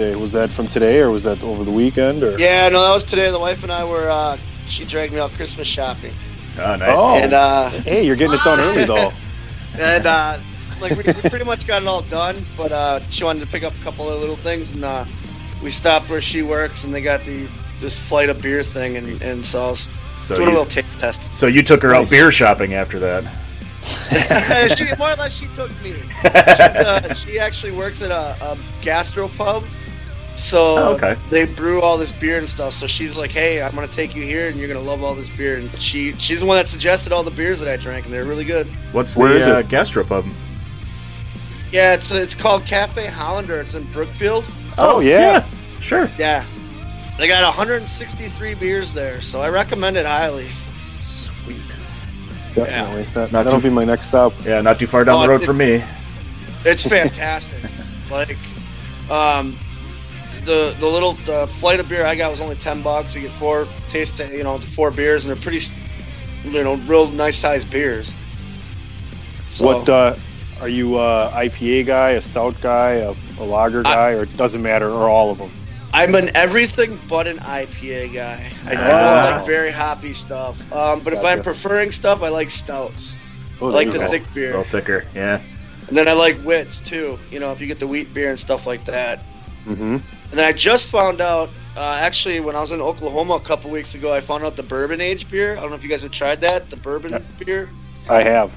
Today. Was that from today or was that over the weekend? Or Yeah, no, that was today. The wife and I were. Uh, she dragged me out Christmas shopping, Oh, nice. Oh. and uh, hey, you're getting it done early though. and uh, like we, we pretty much got it all done. But uh, she wanted to pick up a couple of little things, and uh, we stopped where she works, and they got the this flight of beer thing, and and so I was So doing a you, little taste test. so you took her out beer shopping after that. she, more or less, she took me. She's, uh, she actually works at a, a gastro pub. So Oh, okay. they brew all this beer and stuff. So she's like, "Hey, I'm gonna take you here, and you're gonna love all this beer." And she she's the one that suggested all the beers that I drank, and they're really good. What's Where is the uh, it? gastropub? Yeah, it's it's called Cafe Hollander. It's in Brookfield. Oh, yeah. Sure. Yeah, they got 163 beers there, so I recommend it highly. Sweet. Definitely. That, Not that'll too- be my next stop. Yeah, not too far down Oh, the road it- from me. It's fantastic. like, um, the the little the flight of beer I got was only ten bucks. You get four taste, you know, four beers, and they're pretty, you know, real nice sized beers. So, What uh, are you? Uh, IPA guy, a stout guy, a, a lager I- guy, or it doesn't matter, or all of them? I'm an everything but an IPA guy. I don't Wow. like very hoppy stuff. Um, but if I'm preferring stuff, I like stouts. Oh, I like the you go. thick A little thicker. Yeah. and then I like wits too. You know, if you get the wheat beer and stuff like that. Mhm. And then I just found out, uh, actually, when I was in Oklahoma a couple weeks ago, I found out the bourbon age beer. I don't know if you guys have tried that, the bourbon beer. I have.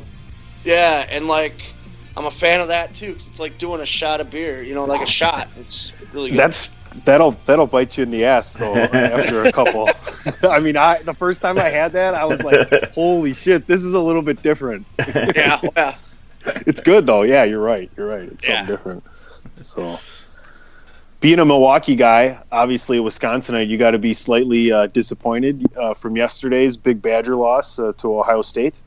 Yeah, and like, I'm a fan of that too because it's like doing a shot of beer. You know, like a shot. It's really good. That's that'll that'll bite you in the ass. So after a couple, I mean, I the first time I had that, I was like, "Holy shit, this is a little bit different." yeah, yeah. It's good though. Yeah, you're right. You're right. It's Yeah. something different. So, being a Milwaukee guy, obviously a Wisconsinite, you got to be slightly uh, disappointed uh, from yesterday's big Badger loss uh, to Ohio State.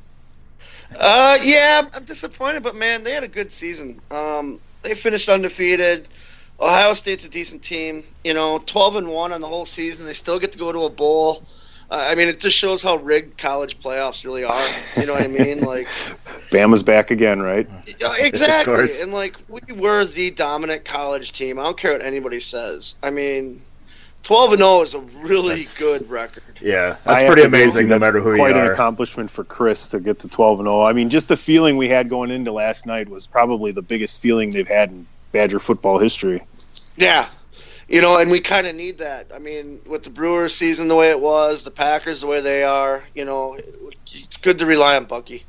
Uh, yeah, I'm- disappointed, but man, they had a good season. Um, they finished undefeated. Ohio State's a decent team. You know, 12 and one on the whole season. They still get to go to a bowl. Uh, I mean, it just shows how rigged college playoffs really are. You know what I mean? Like, Bama's back again, right? yeah, exactly. And like, we were the dominant college team. I don't care what anybody says. I mean, 12 and 0 is a really That's- good record. Yeah, that's have pretty to agree with amazing. No matter who you are, quite an accomplishment for Chryst to get to 12 and 0. I mean, just the feeling we had going into last night was probably the biggest feeling they've had in Badger football history. Yeah. You know, and we kind of need that. I mean, with the Brewers season the way it was, the Packers the way they are, you know, it's good to rely on Bucky.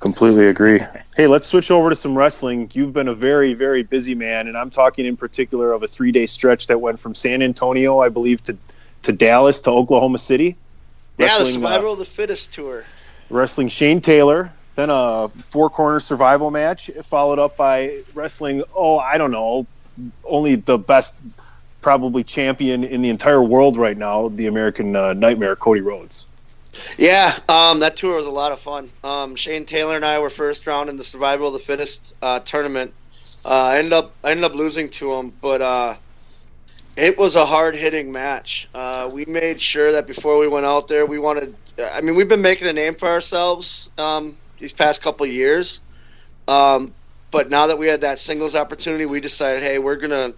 Completely agree. Hey, let's switch over to some wrestling. You've been a very, very busy man, and I'm talking in particular of a three day stretch that went from San Antonio, I believe, to, to Dallas to Oklahoma City. Yeah, the uh, survival of the fittest tour. wrestling Shane Taylor, then a four corner survival match, followed up by wrestling, oh, I don't know, only the best, probably champion in the entire world right now, the American uh, Nightmare, Cody Rhodes. Yeah, um, that tour was a lot of fun. Um, Shane Taylor and I were first round in the survival of the fittest uh, tournament. Uh, I ended up I ended up losing to him, but uh, it was a hard hitting match. Uh, we made sure that before we went out there, we wanted. I mean, we've been making a name for ourselves um, these past couple years, um, but now that we had that singles opportunity, we decided, hey, we're gonna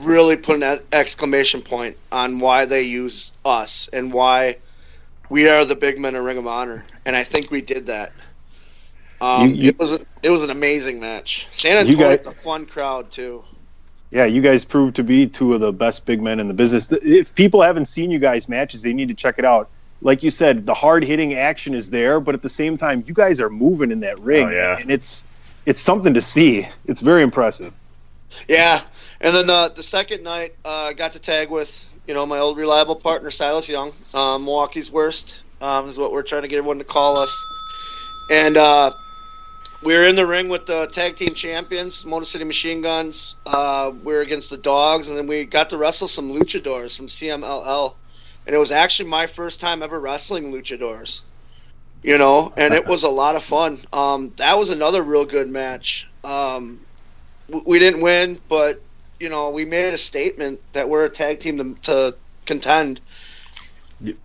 really put an exclamation point on why they use us and why we are the big men of Ring of Honor, and I think we did that. Um, You- you- it was a, it was an amazing match. San You Antonio, guys- a fun crowd too. Yeah, you guys proved to be two of the best big men in the business. If people haven't seen you guys' matches, they need to check it out. Like you said, the hard hitting action is there, but at the same time, you guys are moving in that ring, Oh, yeah. and it's it's something to see. It's very impressive. Yeah, and then uh, the second night, uh, I got to tag with you know my old reliable partner Silas Young, uh, Milwaukee's worst um, is what we're trying to get everyone to call us, and uh, we were in the ring with the tag team champions, Motor City Machine Guns. Uh, we were against the Dogs, and then we got to wrestle some luchadors from CMLL, and it was actually my first time ever wrestling luchadors. You know, and it was a lot of fun. Um, that was another real good match. Um, w- we didn't win, but you know, we made a statement that we're a tag team to, to contend.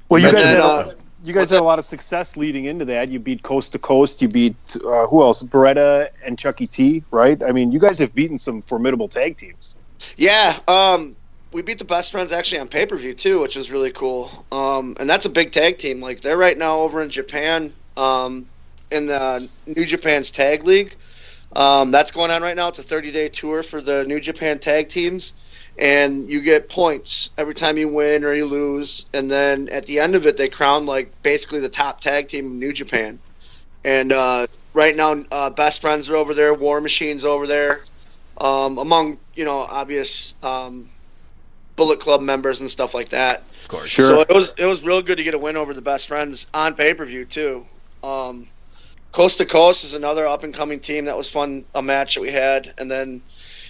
Well, you guys then, had, uh, a, you guys had a lot of success leading into that. You beat Coast to Coast. You beat uh, who else? Beretta and Chucky T. Right? I mean, you guys have beaten some formidable tag teams. Yeah, um, we beat the best friends actually on pay per view too, which was really cool. Um, and that's a big tag team. Like they're right now over in Japan, um, in the New Japan's tag league. Um, that's going on right now. It's a 30 day tour for the New Japan tag teams, and you get points every time you win or you lose. And then at the end of it, they crown like basically the top tag team in New Japan. And uh, right now, uh, best friends are over there. War Machine's over there um, among you know obvious um, Bullet Club members and stuff like that. Of course. Sure. So it was it was real good to get a win over the best friends on pay per view too. Um, Coast to Coast is another up and coming team that was fun a match that we had, and then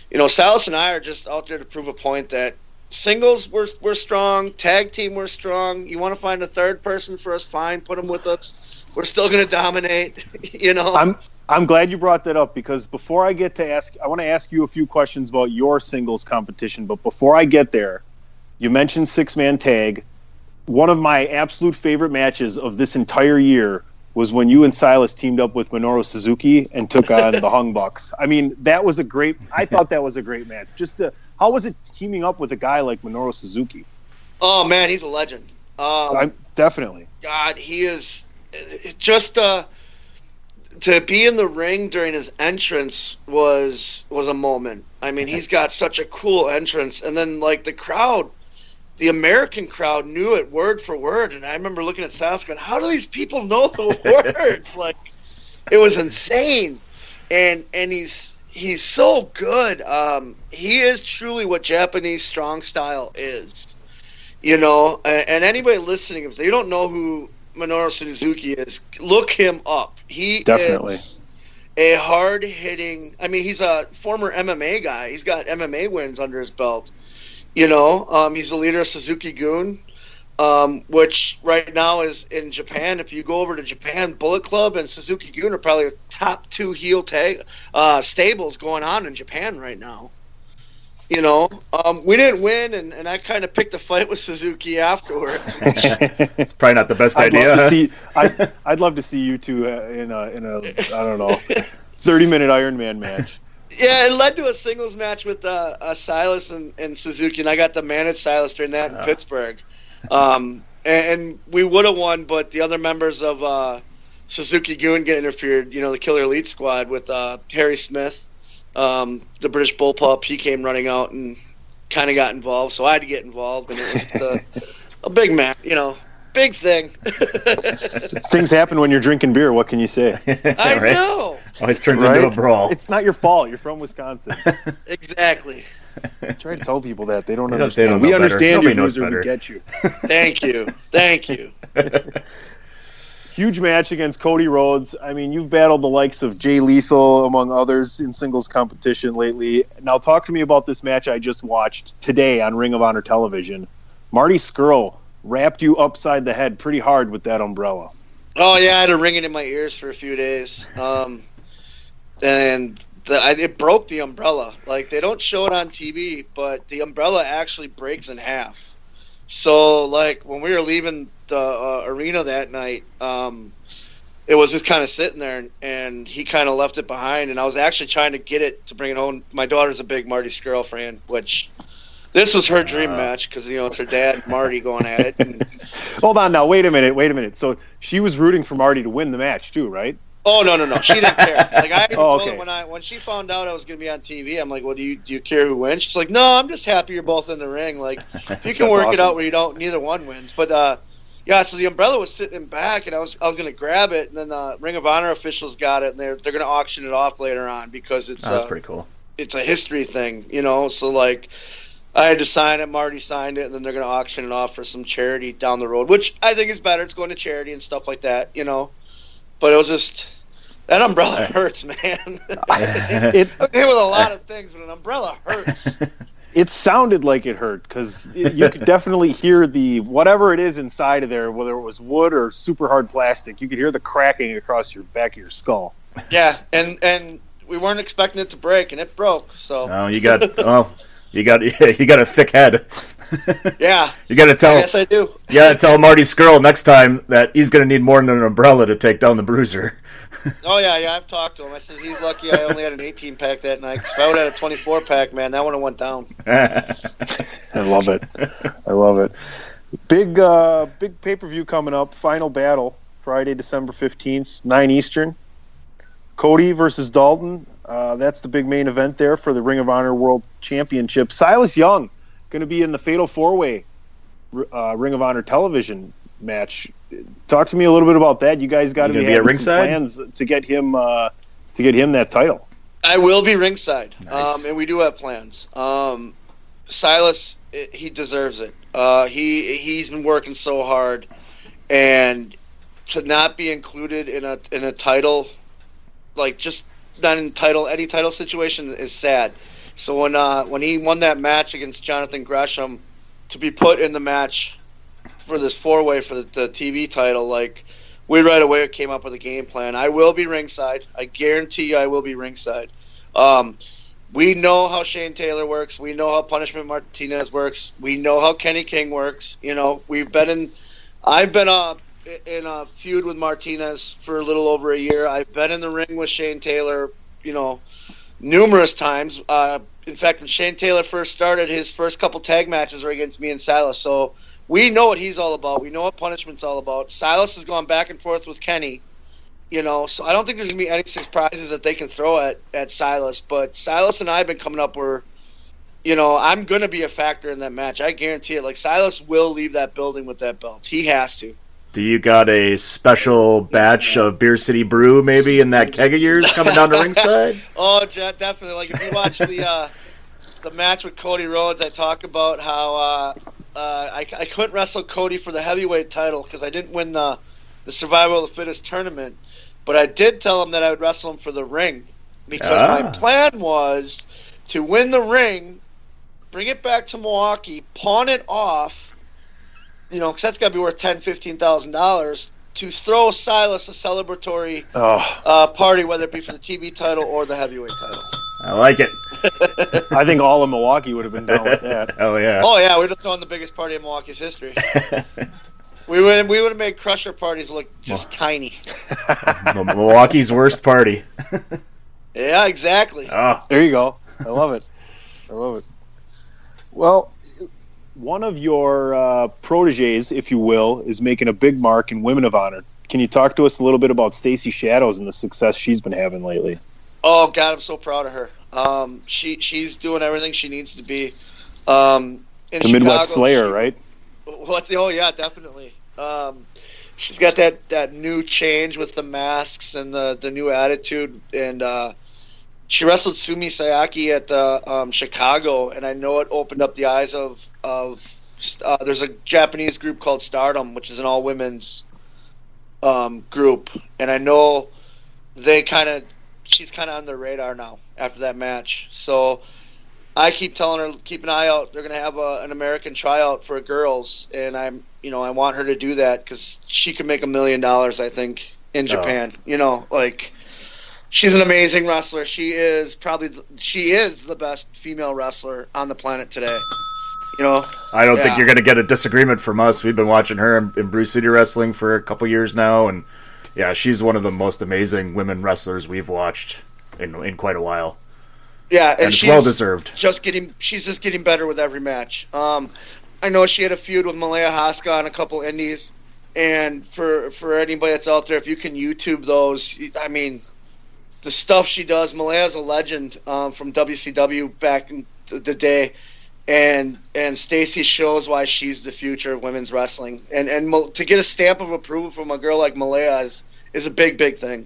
you know Silas and I are just out there to prove a point that singles we're we're strong, tag team we're strong. You want to find a third person for us, fine, put them with us. We're still going to dominate. you know. I'm I'm glad you brought that up because before I get to ask, I want to ask you a few questions about your singles competition. But before I get there, you mentioned six man tag. One of my absolute favorite matches of this entire year was when you and Silas teamed up with Minoru Suzuki and took on the Young Bucks. I mean, that was a great. I thought that was a great match. Just to, how was it teaming up with a guy like Minoru Suzuki? oh man, he's a legend. Um, I'm definitely. God, he is just uh, to be in the ring during his entrance was was a moment. I mean, he's got such a cool entrance, and then like the crowd, the American crowd knew it word for word, and I remember looking at Sas going, "How do these people know the words?" like, it was insane, and and he's he's so good. Um, he is truly what Japanese strong style is you know and, and anybody listening if they don't know who minoru suzuki is look him up he Definitely. is a hard hitting i mean he's a former mma guy he's got mma wins under his belt you know um, he's the leader of Suzuki-gun um, which right now is in Japan. If you go over to Japan, Bullet Club and Suzuki-gun are probably the top two heel tag uh, stables going on in Japan right now. You know, um, we didn't win, and, and I kind of picked a fight with Suzuki afterwards. it's probably not the best I'd idea. love huh? see. I, I'd love to see you two uh, in a in a I don't know, thirty minute Iron Man match. Yeah, it led to a singles match with uh, uh, Silas and, and Suzuki, and I got to manage Silas during that in Ah. Pittsburgh. Um, and, and we would have won, but the other members of uh, Suzuki-gun get interfered. You know, the Killer Elite Squad with uh, Harry Smith, um, the British Bullpup. He came running out and kind of got involved, so I had to get involved, and it was just a, a big match. You know, big thing. Things happen when you're drinking beer. What can you say? I Right? know Always turns Right? into a brawl. It's not your fault. You're from Wisconsin. exactly. Try to tell people that they don't They don't- they understand. don't we know better. understand Nobody you, loser. We get you. Thank you, thank you. Huge match against Cody Rhodes. I mean, you've battled the likes of Jay Lethal, among others, in singles competition lately. Now, talk to me about this match I just watched today on Ring of Honor television. Marty Scurll wrapped you upside the head pretty hard with that umbrella. Oh yeah, I had a ringing in my ears for a few days, um, and the, I, it broke the umbrella. Like they don't show it on TV, but the umbrella actually breaks in half. So like when we were leaving the uh, arena that night, um, it was just kind of sitting there, and, and he kind of left it behind. And I was actually trying to get it to bring it home. My daughter's a big Marty Scurll fan, which this was her dream match because you know it's her dad Marty going at it. And, Hold on now. Wait a minute. Wait a minute. So she was rooting for Marty to win the match, too, right? Oh no no no! She didn't care. Like I even Oh, told okay. her when I when she found out I was going to be on TV, I'm like, "Well, do you do you care who wins?" She's like, "No, I'm just happy you're both in the ring. Like you can That's work it out where you don't. Neither one wins." But uh, yeah, so the umbrella was sitting back, and I was I was going to grab it, and then uh, Ring of Honor officials got it, and they're they're going to auction it off later on because it's Oh, that's uh, pretty cool. it's a history thing, you know. So like, I had to sign it. Marty signed it, and then they're going to auction it off for some charity down the road, which I think is better. It's going to charity and stuff like that, you know. But it was just that umbrella hurts, man. It hit with a lot of things, but an umbrella hurts. it sounded like it hurt because you could definitely hear the whatever it is inside of there, whether it was wood or super hard plastic. You could hear the cracking across your back of your skull. yeah, and and we weren't expecting it to break, and it broke. So Oh, you got well, you got you got a thick head. Yeah, You got to I tell Yes, I do. you got to tell Marty Scurll next time that he's going to need more than an umbrella to take down the bruiser. Oh yeah, yeah. I've talked to him. I said he's lucky I only had an 18 pack that night. if I would have had a 24 pack, man, that would have went down. I love it. I love it. Big uh, big pay per view coming up. Final battle Friday, December fifteenth, nine Eastern. Cody versus Dalton. Uh, that's the big main event there for the Ring of Honor World Championship. Silas Young going to be in the Fatal Four Way uh, Ring of Honor television match. Talk to me a little bit about that. You guys got to be, be at having ringside? plans to get him uh, to get him that title. I will be ringside, Nice. um, and we do have plans. Um, Silas, i- he deserves it. Uh, he he's been working so hard, and to not be included in a in a title, like just not in title any title situation is sad. So when uh, when he won that match against Jonathan Gresham, to be put in the match for this four way for the, the TV title, like we right away came up with a game plan. I will be ringside. I guarantee you, I will be ringside. Um, we know how Shane Taylor works. We know how Punishment Martinez works. We know how Kenny King works. You know, we've been in. I've been in a feud with Martinez for a little over a year. I've been in the ring with Shane Taylor. You know, numerous times. Uh, in fact, when Shane Taylor first started, his first couple tag matches were against me and Silas. So we know what he's all about. We know what punishment's all about. Silas has gone back and forth with Kenny. You know, so I don't think there's gonna be any surprises that they can throw at, at Silas. But Silas and I have been coming up where, you know, I'm gonna be a factor in that match. I guarantee it. Like Silas will leave that building with that belt. He has to. Do you got a special batch of Beer City Brew maybe in that keg of yours coming down to ringside? Oh, definitely. Like if you watch the uh, the match with Cody Rhodes, I talk about how uh, uh, I, I couldn't wrestle Cody for the heavyweight title because I didn't win the the Survival of the Fittest tournament, but I did tell him that I would wrestle him for the ring because Ah. my plan was to win the ring, bring it back to Milwaukee, pawn it off. You know, because that's got to be worth ten, fifteen thousand dollars to throw Silas a celebratory Oh, uh, party, whether it be for the TV title or the heavyweight title. I like it. I think all of Milwaukee would have been down with that. Hell yeah. Oh yeah, we'd have thrown the biggest party in Milwaukee's history. we would we would have made Crusher parties look just tiny. Milwaukee's worst party. Yeah, exactly. Oh, There you go. I love it. I love it. Well, one of your uh, proteges, if you will, is making a big mark in Women of Honor. Can you talk to us a little bit about Stacy Shadows and the success she's been having lately? Oh God, I'm so proud of her. Um, she she's doing everything she needs to be. Um, in The Midwest Slayer, she- right? What's the? Oh yeah, definitely. Um, she's got that that new change with the masks and the the new attitude, and uh, she wrestled Sumie Sakai at uh, um, Chicago, and I know it opened up the eyes of of. Uh, there's a Japanese group called Stardom, which is an all women's um, group, and I know they kind of she's kind of on their radar now after that match. So I keep telling her keep an eye out. They're gonna have a, an American tryout for girls, and I'm you know I want her to do that because she could make a million dollars. I think in Japan. You know, like she's an amazing wrestler. She is probably she is the best female wrestler on the planet today. You know, I don't Yeah. think you're going to get a disagreement from us. We've been watching her in, in Brew City Wrestling for a couple years now, and yeah, she's one of the most amazing women wrestlers we've watched in in quite a while, yeah, and, and, she's well deserved. just getting she's just getting better with every match. Um, I know she had a feud with Malia Hosaka on a couple indies, and for for anybody that's out there, if you can YouTube those, I mean, the stuff she does. Malia's a legend um, from WCW back in the day, and and Stacy shows why she's the future of women's wrestling, and and to get a stamp of approval from a girl like Malia is is a big big thing.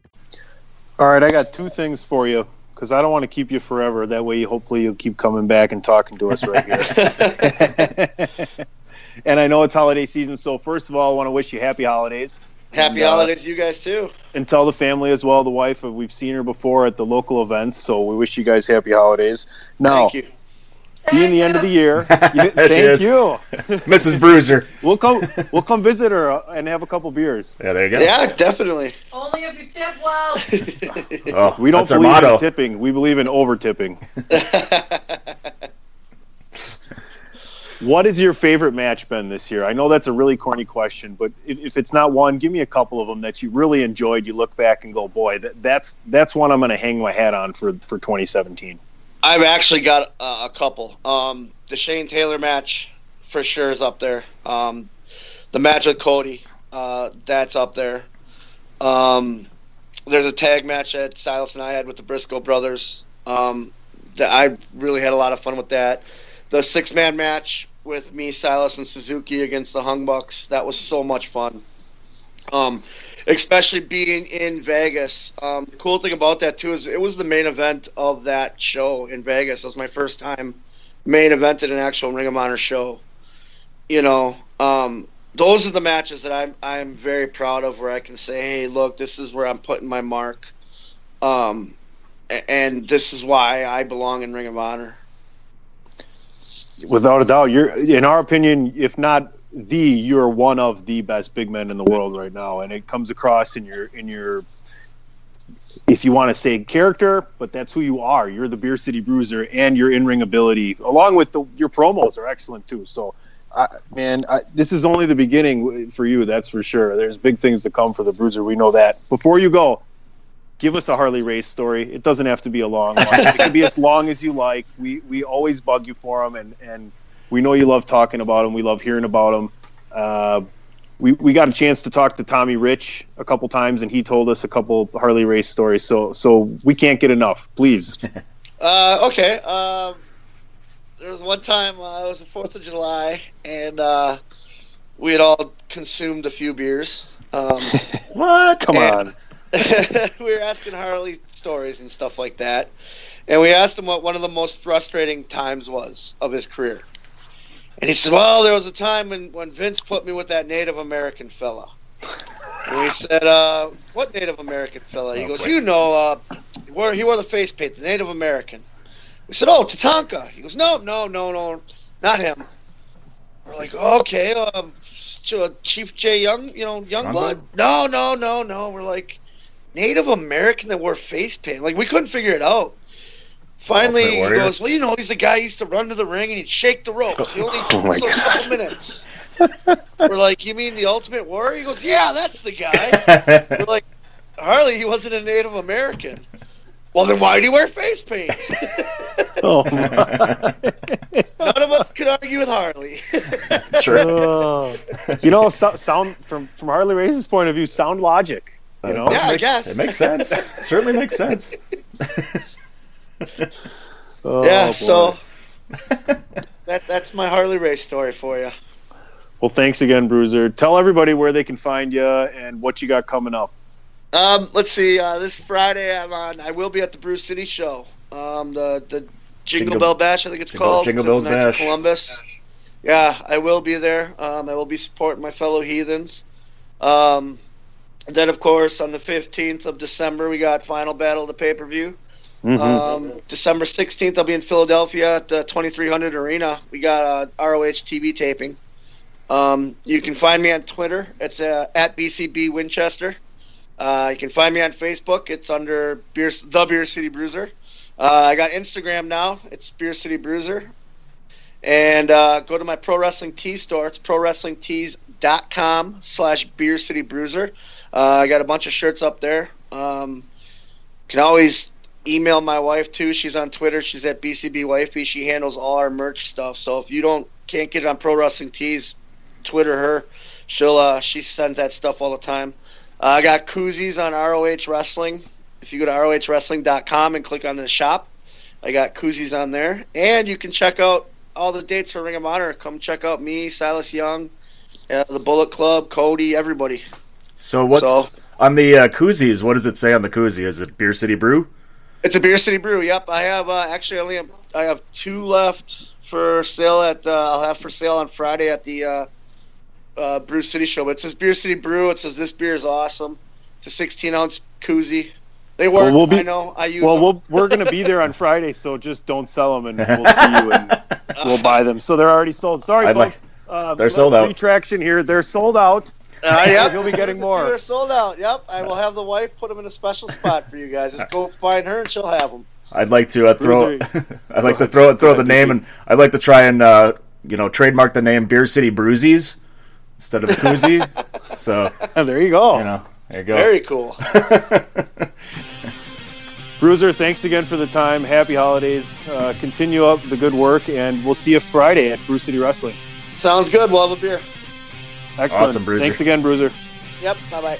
All right, I got two things for you because I don't want to keep you forever. That way, hopefully, you'll keep coming back and talking to us right here. and I know it's holiday season, so first of all, I want to wish you happy holidays. Happy And, uh, holidays, you guys too. and tell the family as well. The wife, uh, we've seen her before at the local events, so we wish you guys happy holidays. Now, Thank you. Being the end of the year, thank you. Mrs. Bruiser. We'll come. We'll come visit her uh, and have a couple beers. Yeah, there you go. Yeah, definitely. Only if you tip well. Oh, We don't believe motto. in tipping. We believe in over tipping. what is your favorite match been this year? I know that's a really corny question, but if, if it's not one, give me a couple of them that you really enjoyed. You look back and go, "Boy, that, that's that's one I'm going to hang my hat on for for 2017." I've actually got uh, a couple. Um, the Shane Taylor match for sure is up there. Um, the match with Cody, uh, that's up there. Um, there's a tag match that Silas and I had with the Briscoe brothers. Um, that I really had a lot of fun with that. The six man match with me, Silas, and Suzuki against the Young Bucks. That was so much fun. Um, especially being in Vegas. Um, the cool thing about that too is it was the main event of that show in Vegas. It was my first time main evented an actual Ring of Honor show, you know, um, those are the matches that I'm I'm very proud of, where I can say, hey, look, this is where I'm putting my mark, um, and this is why I belong in Ring of Honor. Without a doubt, you're in our opinion, if not the, you're one of the best big men in the world right now, and it comes across in your in your. If you want to say character, but that's who you are. You're the Beer City Bruiser, and your in-ring ability, along with the, your promos, are excellent too. So, I, man, I, this is only the beginning for you. That's for sure. There's big things to come for the Bruiser. We know that. Before you go, give us a Harley Race story. It doesn't have to be a long one. It can be as long as you like. We we always bug you for them, and and we know you love talking about him. We love hearing about him. Uh, we we got a chance to talk to Tommy Rich a couple times, and he told us a couple Harley Race stories. So so we can't get enough. Please. Uh, okay. Um, there was one time uh, it was the Fourth of July, and uh, we had all consumed a few beers. Um, What? Come on. we were asking Harley stories and stuff like that, and we asked him what one of the most frustrating times was of his career. And he said, "Well, there was a time when, when Vince put me with that Native American fella." And we said, uh, "What Native American fella?" He Oh, goes. "You know, uh, he wore, he wore the face paint, the Native American." We said, "Oh, Tatanka." He goes, "No, no, no, no, not him." We're like, "Okay, um, Chief J. Young, you know, Young Blood." No, no, no, no. We're like, Native American that wore face paint. Like we couldn't figure it out. Finally, he goes, "Well, you know, he's the guy who used to run to the ring and he'd shake the ropes. He only Oh my so a couple minutes." We're like, "You mean the Ultimate Warrior?" He goes, "Yeah, that's the guy." We're like, "Harley, he wasn't a Native American." Well, then why did he wear face paint? Oh my. None of us could argue with Harley. Sure. Oh. you know, so, sound from from Harley Race's point of view, sound logic. You uh, know. Yeah, I guess. It makes sense. It certainly makes sense. Oh, yeah, boy. so that that's my Harley Race story for you. Well, thanks again, Bruiser. Tell everybody where they can find you and what you got coming up. Um, let's see. Uh, this Friday, I'm on. I will be at the Brew City show. Um, the the Jingle, Jingle- Bell Bash, I think it's Jingle- called. Jingle It's at the Bells Bash. Columbus. Yeah, I will be there. Um, I will be supporting my fellow heathens. Um, then, of course, on the 15th of December, we got Final Battle of the pay per view. Mhm. Um, December 16th, I'll be in Philadelphia at the 2300 Arena. We got a ROH TV taping. Um, you can find me on Twitter. It's uh, at BCB Winchester. Uh, you can find me on Facebook. It's under Beer, the Beer City Bruiser. Uh, I got Instagram now. It's Beer City Bruiser. And uh, go to my Pro Wrestling Tee store. It's prowrestlingtees.com slash Beer City Bruiser. Uh, I got a bunch of shirts up there. Um, can always email my wife too. She's on Twitter. She's at BCB Wifey. She handles all our merch stuff. So if you don't can't get it on Pro Wrestling Tees, Twitter her. She'll uh, she sends that stuff all the time. Uh, I got koozies on ROH Wrestling. If you go to ROHWrestling.com and click on the shop, I got koozies on there. And you can check out all the dates for Ring of Honor. Come check out me, Silas Young, uh, the Bullet Club, Cody, everybody. So what's on the uh, koozies? What does it say on the koozie? Is it Beer City Brew? It's a Beer City Brew. Yep, I have uh, actually only have, I have two left for sale at uh, I'll have for sale on Friday at the uh, uh, Brew City show. But it says Beer City Brew. It says this beer is awesome. It's a 16 ounce koozie. They work. Well, we'll be- I know. I use. Well, them. we'll we're gonna be there on Friday, so just don't sell them, and we'll see you, and we'll buy them. So they're already sold. Sorry, I'd like- folks. uh, they're sold out. Retraction here. They're sold out. Uh, yep. You'll be getting more. They're sold out. Yep. I will have the wife put them in a special spot for you guys. Just go find her and she'll have them. I'd like to uh, throw. I'd like to throw throw the name, and I'd like to try and uh, you know trademark the name Beer City Bruisies instead of koozie. so there you go. you know, there you go. Very cool. Bruiser, thanks again for the time. Happy holidays. Uh, continue up the good work, and we'll see you Friday at Brew City Wrestling. Sounds good. We'll have a beer. Excellent. Awesome, Bruiser. Thanks again, Bruiser. Yep. Bye bye.